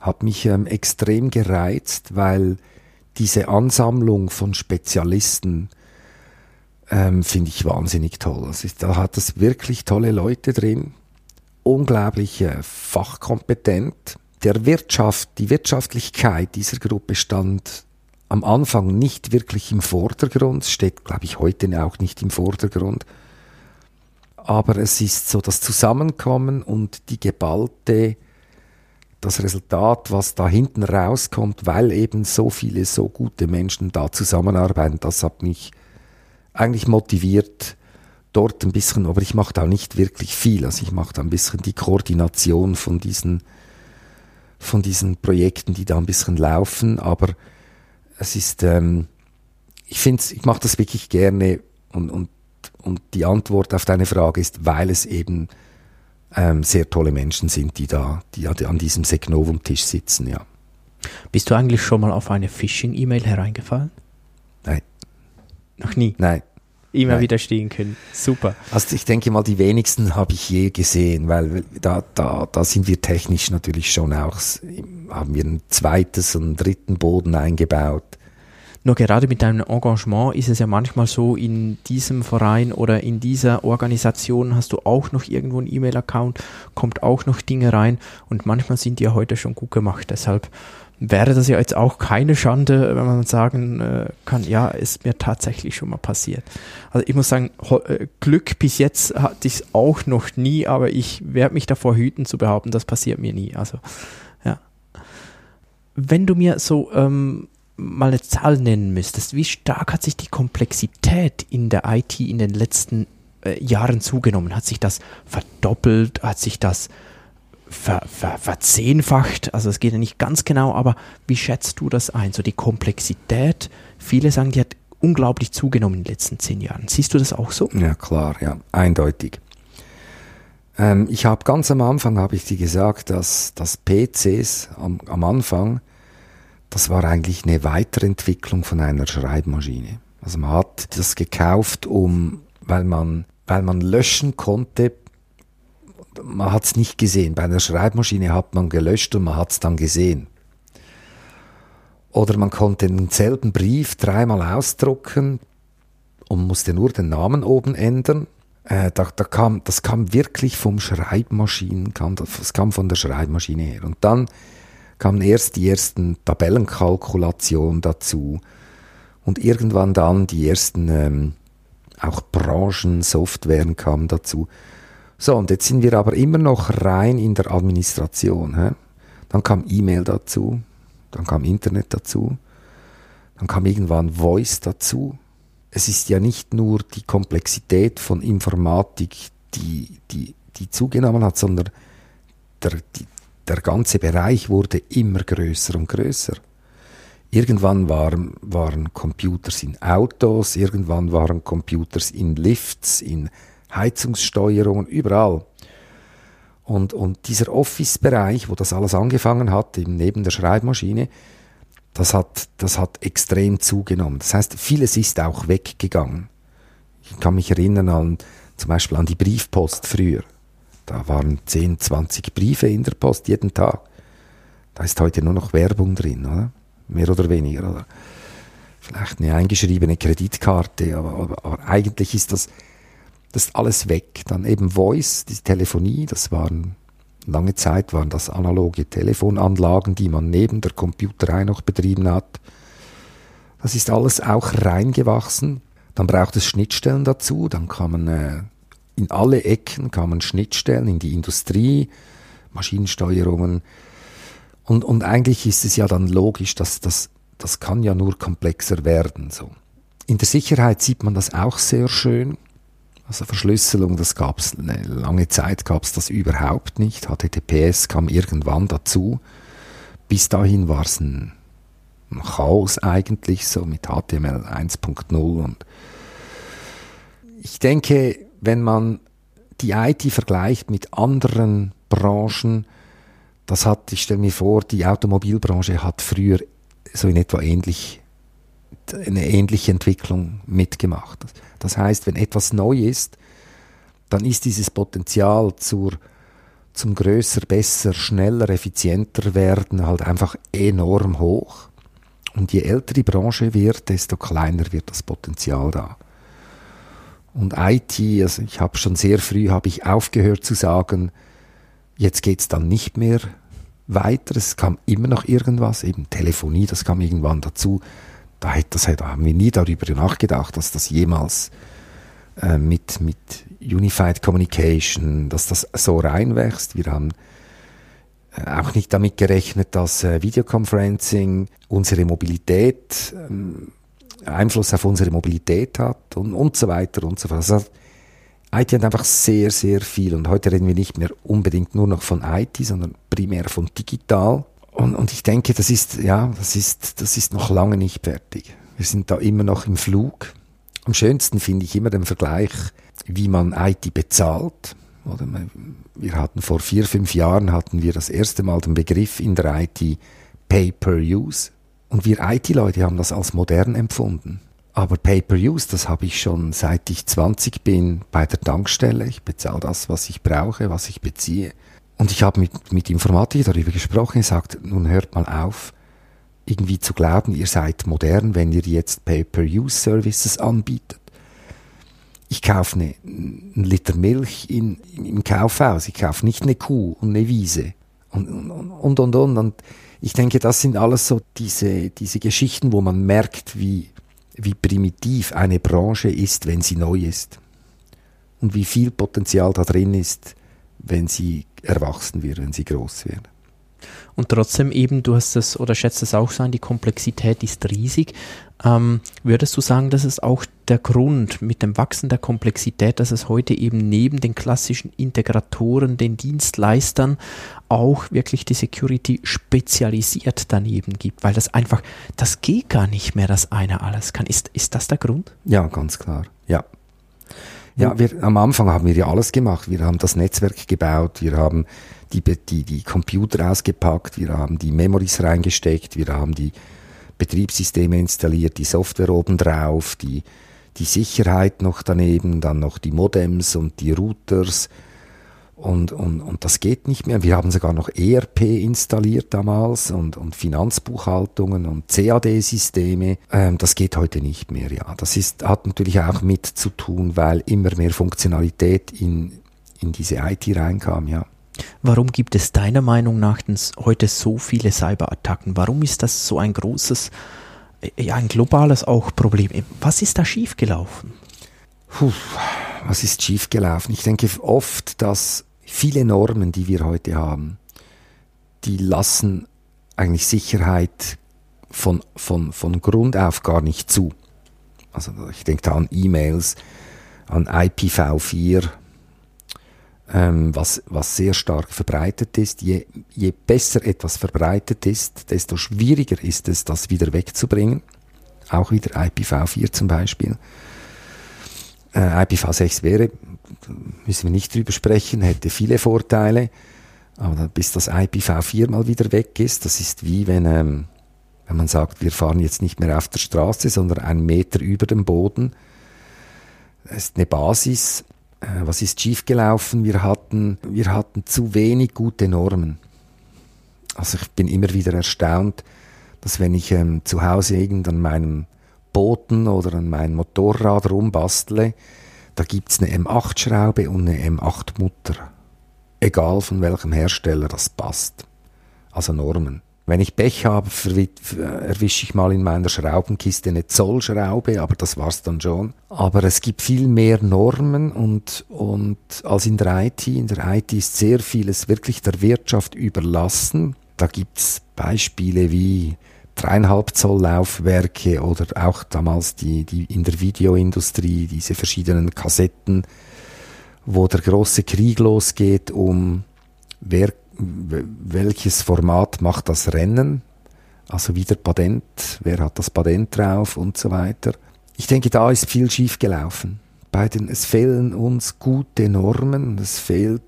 hat mich ähm, extrem gereizt, weil diese Ansammlung von Spezialisten ähm, finde ich wahnsinnig toll. Also da hat es wirklich tolle Leute drin, unglaublich fachkompetent. Der Wirtschaft, die Wirtschaftlichkeit dieser Gruppe stand am Anfang nicht wirklich im Vordergrund, steht, glaube ich, heute auch nicht im Vordergrund. Aber es ist so das Zusammenkommen und die geballte, das Resultat, was da hinten rauskommt, weil eben so viele, so gute Menschen da zusammenarbeiten, das hat mich eigentlich motiviert, dort ein bisschen, aber ich mache da nicht wirklich viel. Also ich mache da ein bisschen die Koordination von diesen, von diesen Projekten, die da ein bisschen laufen, aber es ist, ähm, ich finde, ich mache das wirklich gerne und, und, und die Antwort auf deine Frage ist, weil es eben ähm, sehr tolle Menschen sind, die da, die an diesem Segnovum-Tisch sitzen, ja. Bist du eigentlich schon mal auf eine Phishing-E-Mail hereingefallen? Nein, Noch nie. nein. Immer Nein. widerstehen können. Super. Also ich denke mal, die wenigsten habe ich je gesehen, weil da, da, da sind wir technisch natürlich schon auch, haben wir ein zweites und dritten Boden eingebaut. Nur gerade mit deinem Engagement ist es ja manchmal so, in diesem Verein oder in dieser Organisation hast du auch noch irgendwo einen E-Mail-Account, kommt auch noch Dinge rein und manchmal sind die ja heute schon gut gemacht. Deshalb wäre das ja jetzt auch keine Schande, wenn man sagen äh, kann, ja, ist mir tatsächlich schon mal passiert. Also ich muss sagen, äh, Glück bis jetzt hatte ich es auch noch nie, aber ich werde mich davor hüten zu behaupten, das passiert mir nie. Also ja. Wenn du mir so ähm, mal eine Zahl nennen müsstest, wie stark hat sich die Komplexität in der IT in den letzten äh, Jahren zugenommen? Hat sich das verdoppelt? Hat sich das ver, ver, verzehnfacht? Also es geht ja nicht ganz genau, aber wie schätzt du das ein? So die Komplexität, viele sagen, die hat unglaublich zugenommen in den letzten zehn Jahren. Siehst du das auch so? Ja, klar, ja, eindeutig. Ähm, ich habe ganz am Anfang, habe ich dir gesagt, dass, dass PCs am, am Anfang, das war eigentlich eine Weiterentwicklung von einer Schreibmaschine. Also man hat das gekauft, um, weil man, weil man löschen konnte, man hat es nicht gesehen. Bei einer Schreibmaschine hat man gelöscht und man hat es dann gesehen. Oder man konnte denselben Brief dreimal ausdrucken und musste nur den Namen oben ändern. Äh, da, da kam, das kam wirklich vom Schreibmaschinen, kam, das kam von der Schreibmaschine her. Und dann kamen erst die ersten Tabellenkalkulationen dazu und irgendwann dann die ersten ähm, auch Branchensoftwaren kamen dazu. So, und jetzt sind wir aber immer noch rein in der Administration. Hä? Dann kam E-Mail dazu, dann kam Internet dazu, dann kam irgendwann Voice dazu. Es ist ja nicht nur die Komplexität von Informatik, die, die, die zugenommen hat, sondern der, die, der ganze Bereich wurde immer größer und größer. Irgendwann waren, waren Computers in Autos, irgendwann waren Computers in Lifts, in Heizungssteuerungen, überall. Und, und dieser Office-Bereich, wo das alles angefangen hat, eben neben der Schreibmaschine, das hat, das hat extrem zugenommen. Das heißt, vieles ist auch weggegangen. Ich kann mich erinnern an zum Beispiel an die Briefpost früher. Da waren 10, 20 Briefe in der Post jeden Tag. Da ist heute nur noch Werbung drin, oder? Mehr oder weniger, oder? Vielleicht eine eingeschriebene Kreditkarte, aber, aber, aber eigentlich ist das, das ist alles weg. Dann eben Voice, die Telefonie, das waren lange Zeit waren das analoge Telefonanlagen, die man neben der Computerei noch betrieben hat. Das ist alles auch reingewachsen. Dann braucht es Schnittstellen dazu, dann kamen äh, in alle Ecken kamen Schnittstellen in die Industrie, Maschinensteuerungen. Und, und eigentlich ist es ja dann logisch, dass das, das kann ja nur komplexer werden. So. In der Sicherheit sieht man das auch sehr schön. Also Verschlüsselung, das gab es eine lange Zeit gab es das überhaupt nicht. HTTPS kam irgendwann dazu. Bis dahin war es ein, ein Chaos eigentlich, so mit HTML 1.0 und ich denke, wenn man die IT vergleicht mit anderen Branchen, das hat, ich stelle mir vor, die Automobilbranche hat früher so in etwa ähnlich, eine ähnliche Entwicklung mitgemacht. Das heißt, wenn etwas neu ist, dann ist dieses Potenzial zur, zum größer, besser, schneller, effizienter werden halt einfach enorm hoch. Und je älter die Branche wird, desto kleiner wird das Potenzial da. Und IT, also ich habe schon sehr früh habe ich aufgehört zu sagen, jetzt geht's dann nicht mehr weiter. Es kam immer noch irgendwas, eben Telefonie, das kam irgendwann dazu. Da, das, da haben wir nie darüber nachgedacht, dass das jemals äh, mit, mit Unified Communication, dass das so reinwächst. Wir haben äh, auch nicht damit gerechnet, dass äh, Videoconferencing unsere Mobilität ähm, Einfluss auf unsere Mobilität hat und, und so weiter und so fort. Also IT hat einfach sehr, sehr viel und heute reden wir nicht mehr unbedingt nur noch von IT, sondern primär von digital. Und, und ich denke, das ist, ja, das ist, das ist noch lange nicht fertig. Wir sind da immer noch im Flug. Am schönsten finde ich immer den Vergleich, wie man IT bezahlt. Oder wir hatten vor vier, fünf Jahren hatten wir das erste Mal den Begriff in der IT Pay per Use. Und wir IT-Leute haben das als modern empfunden. Aber Pay-per-Use, das habe ich schon seit ich 20 bin bei der Tankstelle. Ich bezahle das, was ich brauche, was ich beziehe. Und ich habe mit, mit Informatik darüber gesprochen. Er sagt, nun hört mal auf, irgendwie zu glauben, ihr seid modern, wenn ihr jetzt Pay-per-Use-Services anbietet. Ich kaufe eine, einen Liter Milch in, im Kaufhaus. Ich kaufe nicht eine Kuh und eine Wiese. Und, und, und, und, und. und ich denke, das sind alles so diese, diese Geschichten, wo man merkt, wie, wie primitiv eine Branche ist, wenn sie neu ist. Und wie viel Potenzial da drin ist, wenn sie erwachsen wird, wenn sie groß wird. Und trotzdem eben, du hast es oder schätzt es auch so an, die Komplexität ist riesig. Ähm, würdest du sagen, das ist auch der Grund mit dem Wachsen der Komplexität, dass es heute eben neben den klassischen Integratoren, den Dienstleistern auch wirklich die Security spezialisiert daneben gibt, weil das einfach, das geht gar nicht mehr, dass einer alles kann. Ist, ist das der Grund? Ja, ganz klar. Ja. Ja, wir, am Anfang haben wir ja alles gemacht. Wir haben das Netzwerk gebaut, wir haben die, die, die Computer ausgepackt, wir haben die Memories reingesteckt, wir haben die Betriebssysteme installiert, die Software obendrauf, die, die Sicherheit noch daneben, dann noch die Modems und die Routers. Und, und, und das geht nicht mehr. Wir haben sogar noch ERP installiert damals und, und Finanzbuchhaltungen und CAD-Systeme. Ähm, das geht heute nicht mehr, ja. Das ist, hat natürlich auch mit zu tun, weil immer mehr Funktionalität in, in diese IT reinkam, ja. Warum gibt es deiner Meinung nach heute so viele Cyberattacken? Warum ist das so ein großes, äh, ja, ein globales auch Problem? Was ist da schiefgelaufen? Puh, was ist schiefgelaufen? Ich denke oft, dass viele Normen, die wir heute haben, die lassen eigentlich Sicherheit von, von, von Grund auf gar nicht zu. Also ich denke da an E-Mails, an IPv4, ähm, was, was sehr stark verbreitet ist. Je, je besser etwas verbreitet ist, desto schwieriger ist es, das wieder wegzubringen. Auch wieder IPv4 zum Beispiel. Äh, IPv6 wäre, müssen wir nicht drüber sprechen, hätte viele Vorteile. Aber bis das IPv4 mal wieder weg ist, das ist wie wenn, ähm, wenn man sagt, wir fahren jetzt nicht mehr auf der Straße, sondern einen Meter über dem Boden. Das ist eine Basis, äh, was ist schiefgelaufen? Wir hatten, wir hatten zu wenig gute Normen. Also ich bin immer wieder erstaunt, dass wenn ich ähm, zu Hause irgend an meinem Booten oder an meinem Motorrad rumbastle, da gibt's eine M8-Schraube und eine M8-Mutter. Egal von welchem Hersteller das passt. Also Normen. Wenn ich Pech habe, erwische ich mal in meiner Schraubenkiste eine Zollschraube, aber das war's dann schon. Aber es gibt viel mehr Normen und, und als in der IT. In der IT ist sehr vieles wirklich der Wirtschaft überlassen. Da gibt's Beispiele wie dreieinhalb Zoll Laufwerke oder auch damals die, die in der Videoindustrie diese verschiedenen Kassetten, wo der große Krieg losgeht um wer welches Format macht das Rennen, also wieder Patent, wer hat das Patent drauf und so weiter. Ich denke, da ist viel schief gelaufen. Bei den, es fehlen uns gute Normen, es fehlt,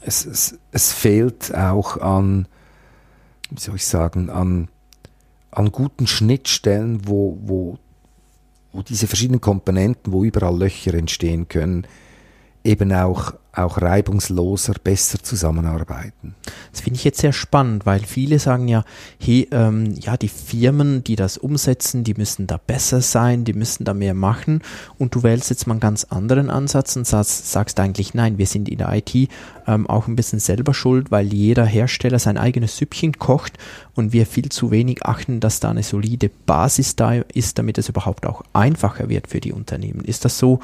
es, es, es fehlt auch an, wie soll ich sagen, an, an guten Schnittstellen, wo, wo, wo diese verschiedenen Komponenten, wo überall Löcher entstehen können, eben auch, auch reibungsloser, besser zusammenarbeiten. Das finde ich jetzt sehr spannend, weil viele sagen ja, hey, ähm, ja, die Firmen, die das umsetzen, die müssen da besser sein, die müssen da mehr machen und du wählst jetzt mal einen ganz anderen Ansatz und sagst, sagst eigentlich, nein, wir sind in der IT ähm, auch ein bisschen selber schuld, weil jeder Hersteller sein eigenes Süppchen kocht und wir viel zu wenig achten, dass da eine solide Basis da ist, damit es überhaupt auch einfacher wird für die Unternehmen. Ist das so?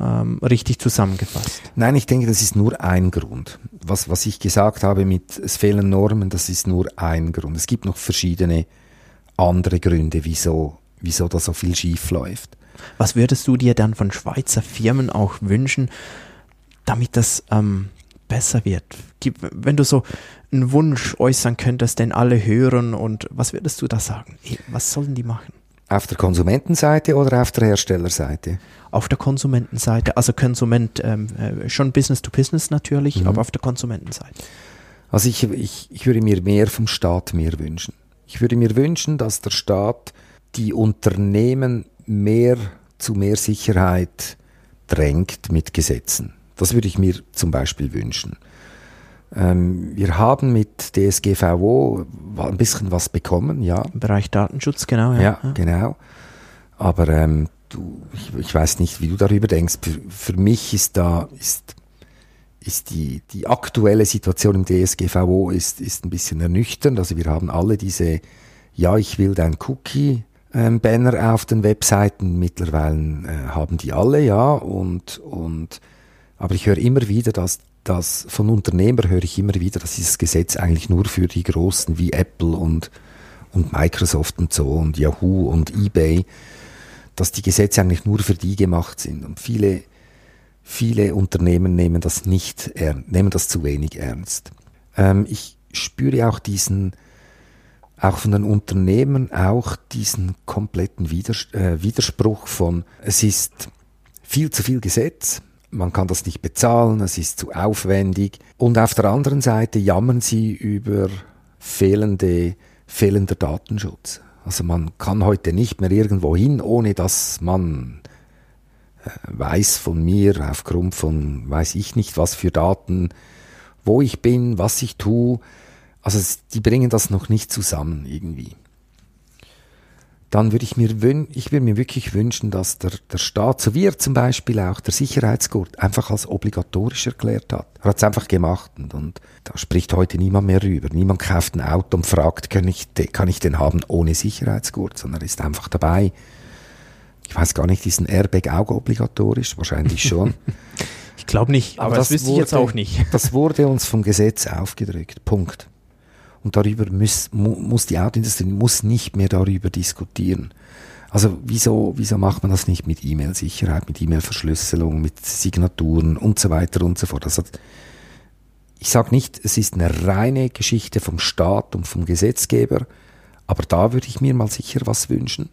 Ähm, richtig zusammengefasst? Nein, ich denke, das ist nur ein Grund. Was, was ich gesagt habe mit es fehlen Normen, das ist nur ein Grund. Es gibt noch verschiedene andere Gründe, wieso, wieso da so viel schief läuft. Was würdest du dir dann von Schweizer Firmen auch wünschen, damit das ähm, besser wird? Wenn du so einen Wunsch äußern könntest, den alle hören und was würdest du da sagen? Was sollen die machen? Auf der Konsumentenseite oder auf der Herstellerseite? Auf der Konsumentenseite, also Konsument ähm, äh, schon Business to Business natürlich, mhm. aber auf der Konsumentenseite. Also ich, ich, ich würde mir mehr vom Staat mehr wünschen. Ich würde mir wünschen, dass der Staat die Unternehmen mehr zu mehr Sicherheit drängt mit Gesetzen. Das würde ich mir zum Beispiel wünschen. Ähm, wir haben mit DSGVO ein bisschen was bekommen, ja. Im Bereich Datenschutz, genau. Ja, ja, ja. genau. Aber ähm, du, ich, ich, weiß nicht, wie du darüber denkst. Für, für mich ist da ist ist die, die aktuelle Situation im DSGVO ist, ist ein bisschen ernüchternd. Also wir haben alle diese, ja, ich will dein Cookie, ähm, Banner auf den Webseiten. Mittlerweile äh, haben die alle, ja. Und, und, aber ich höre immer wieder, dass dass von Unternehmern höre ich immer wieder, dass dieses Gesetz eigentlich nur für die Großen wie Apple und, und Microsoft und so und Yahoo und eBay, dass die Gesetze eigentlich nur für die gemacht sind. Und viele, viele Unternehmen nehmen das nicht, nehmen das zu wenig ernst. Ähm, ich spüre auch diesen, auch von den Unternehmen auch diesen kompletten äh, Widerspruch von, es ist viel zu viel Gesetz, man kann das nicht bezahlen, es ist zu aufwendig. Und auf der anderen Seite jammern sie über fehlende, fehlender Datenschutz. Also man kann heute nicht mehr irgendwo hin, ohne dass man äh, weiß von mir aufgrund von weiß ich nicht was für Daten, wo ich bin, was ich tue. Also die bringen das noch nicht zusammen irgendwie dann würde ich mir, wün ich würde mir wirklich wünschen, dass der, der Staat, so wie er zum Beispiel auch der Sicherheitsgurt, einfach als obligatorisch erklärt hat. Er hat es einfach gemacht und, und, da spricht heute niemand mehr rüber. Niemand kauft ein Auto und fragt, kann ich, kann ich den haben ohne Sicherheitsgurt, sondern er ist einfach dabei. Ich weiß gar nicht, ist ein Airbag auch obligatorisch? Wahrscheinlich schon. ich glaube nicht, aber, aber das, das wüsste ich jetzt auch nicht. das wurde uns vom Gesetz aufgedrückt. Punkt. Und darüber muss, muss die Autoindustrie muss nicht mehr darüber diskutieren. Also wieso, wieso macht man das nicht mit E-Mail-Sicherheit, mit E-Mail-Verschlüsselung, mit Signaturen und so weiter und so fort? Also, ich sage nicht, es ist eine reine Geschichte vom Staat und vom Gesetzgeber, aber da würde ich mir mal sicher was wünschen.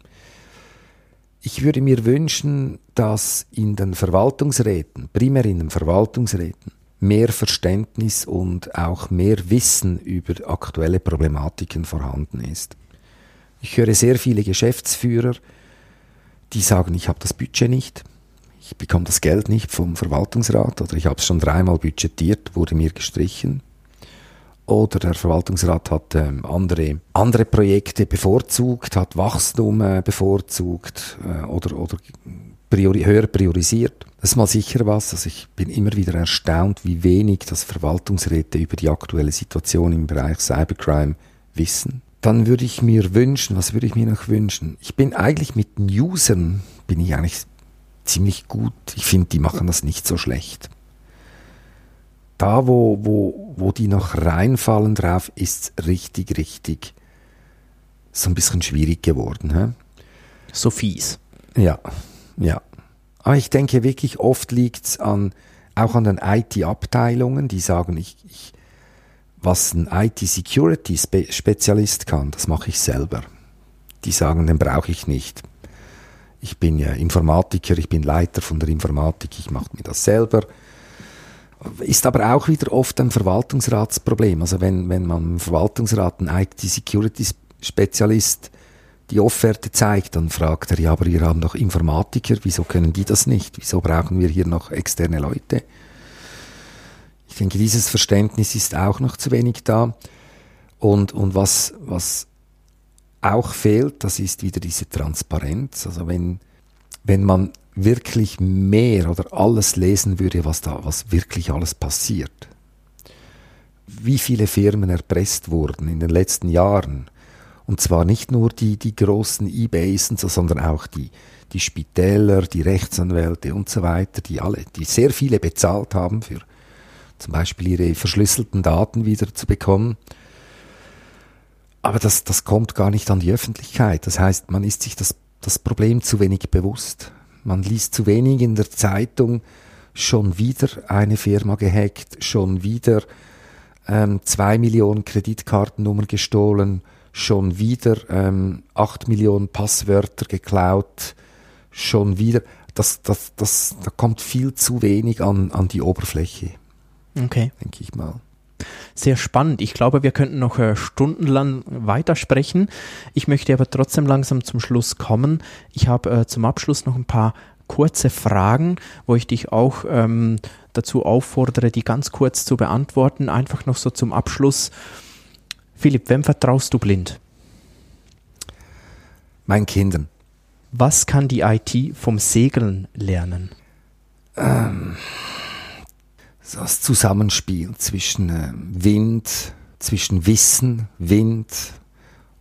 Ich würde mir wünschen, dass in den Verwaltungsräten, primär in den Verwaltungsräten, mehr Verständnis und auch mehr Wissen über aktuelle Problematiken vorhanden ist. Ich höre sehr viele Geschäftsführer, die sagen, ich habe das Budget nicht, ich bekomme das Geld nicht vom Verwaltungsrat oder ich habe es schon dreimal budgetiert, wurde mir gestrichen. Oder der Verwaltungsrat hat ähm, andere, andere Projekte bevorzugt, hat Wachstum äh, bevorzugt äh, oder, oder priori höher priorisiert. Das ist mal sicher was. Also ich bin immer wieder erstaunt, wie wenig das Verwaltungsräte über die aktuelle Situation im Bereich Cybercrime wissen. Dann würde ich mir wünschen, was würde ich mir noch wünschen? Ich bin eigentlich mit den Usern, bin ich eigentlich ziemlich gut. Ich finde, die machen das nicht so schlecht. Da, wo, wo, wo die noch reinfallen drauf, ist richtig, richtig so ein bisschen schwierig geworden. He? So fies. Ja, ja. Aber ich denke wirklich, oft liegt es an, auch an den IT-Abteilungen, die sagen, ich, ich, was ein IT-Security-Spezialist kann, das mache ich selber. Die sagen, den brauche ich nicht. Ich bin ja Informatiker, ich bin Leiter von der Informatik, ich mache mir das selber. Ist aber auch wieder oft ein Verwaltungsratsproblem. Also wenn, wenn man im Verwaltungsrat einen IT-Security-Spezialist die Offerte zeigt, dann fragt er, ja, aber wir haben doch Informatiker, wieso können die das nicht? Wieso brauchen wir hier noch externe Leute? Ich denke, dieses Verständnis ist auch noch zu wenig da. Und, und was, was auch fehlt, das ist wieder diese Transparenz. Also wenn, wenn man wirklich mehr oder alles lesen würde, was da, was wirklich alles passiert. Wie viele Firmen erpresst wurden in den letzten Jahren, und zwar nicht nur die, die großen Ebays, sondern auch die, die Spitäler, die Rechtsanwälte und so weiter, die alle, die sehr viele bezahlt haben für zum Beispiel ihre verschlüsselten Daten wieder zu bekommen. Aber das, das kommt gar nicht an die Öffentlichkeit. Das heißt, man ist sich das, das Problem zu wenig bewusst. Man liest zu wenig in der Zeitung, schon wieder eine Firma gehackt, schon wieder ähm, zwei Millionen Kreditkartennummern gestohlen, schon wieder ähm, 8 Millionen Passwörter geklaut, schon wieder. Das, das, das, da kommt viel zu wenig an, an die Oberfläche. Okay. Denke ich mal. Sehr spannend. Ich glaube, wir könnten noch äh, stundenlang weitersprechen. Ich möchte aber trotzdem langsam zum Schluss kommen. Ich habe äh, zum Abschluss noch ein paar kurze Fragen, wo ich dich auch ähm, dazu auffordere, die ganz kurz zu beantworten. Einfach noch so zum Abschluss. Philipp, wem vertraust du blind? Meinen Kindern. Was kann die IT vom Segeln lernen? Ähm, das Zusammenspiel zwischen äh, Wind, zwischen Wissen, Wind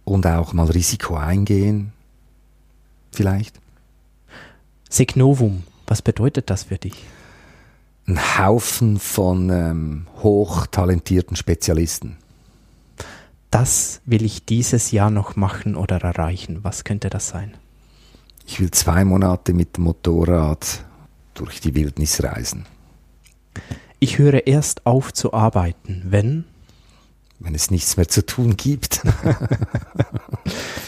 und auch mal Risiko eingehen. Vielleicht. Segnovum, was bedeutet das für dich? Ein Haufen von ähm, hochtalentierten Spezialisten das will ich dieses Jahr noch machen oder erreichen? Was könnte das sein? Ich will zwei Monate mit dem Motorrad durch die Wildnis reisen. Ich höre erst auf zu arbeiten, wenn? Wenn es nichts mehr zu tun gibt.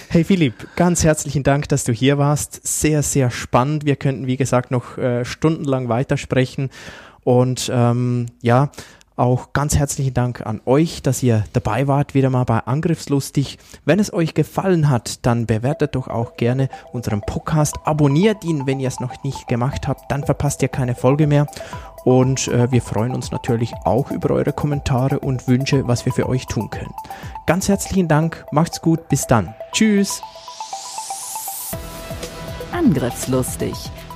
hey Philipp, ganz herzlichen Dank, dass du hier warst. Sehr, sehr spannend. Wir könnten, wie gesagt, noch äh, stundenlang weitersprechen. Und ähm, ja, auch ganz herzlichen Dank an euch, dass ihr dabei wart, wieder mal bei Angriffslustig. Wenn es euch gefallen hat, dann bewertet doch auch gerne unseren Podcast, abonniert ihn, wenn ihr es noch nicht gemacht habt, dann verpasst ihr keine Folge mehr. Und äh, wir freuen uns natürlich auch über eure Kommentare und Wünsche, was wir für euch tun können. Ganz herzlichen Dank, macht's gut, bis dann. Tschüss. Angriffslustig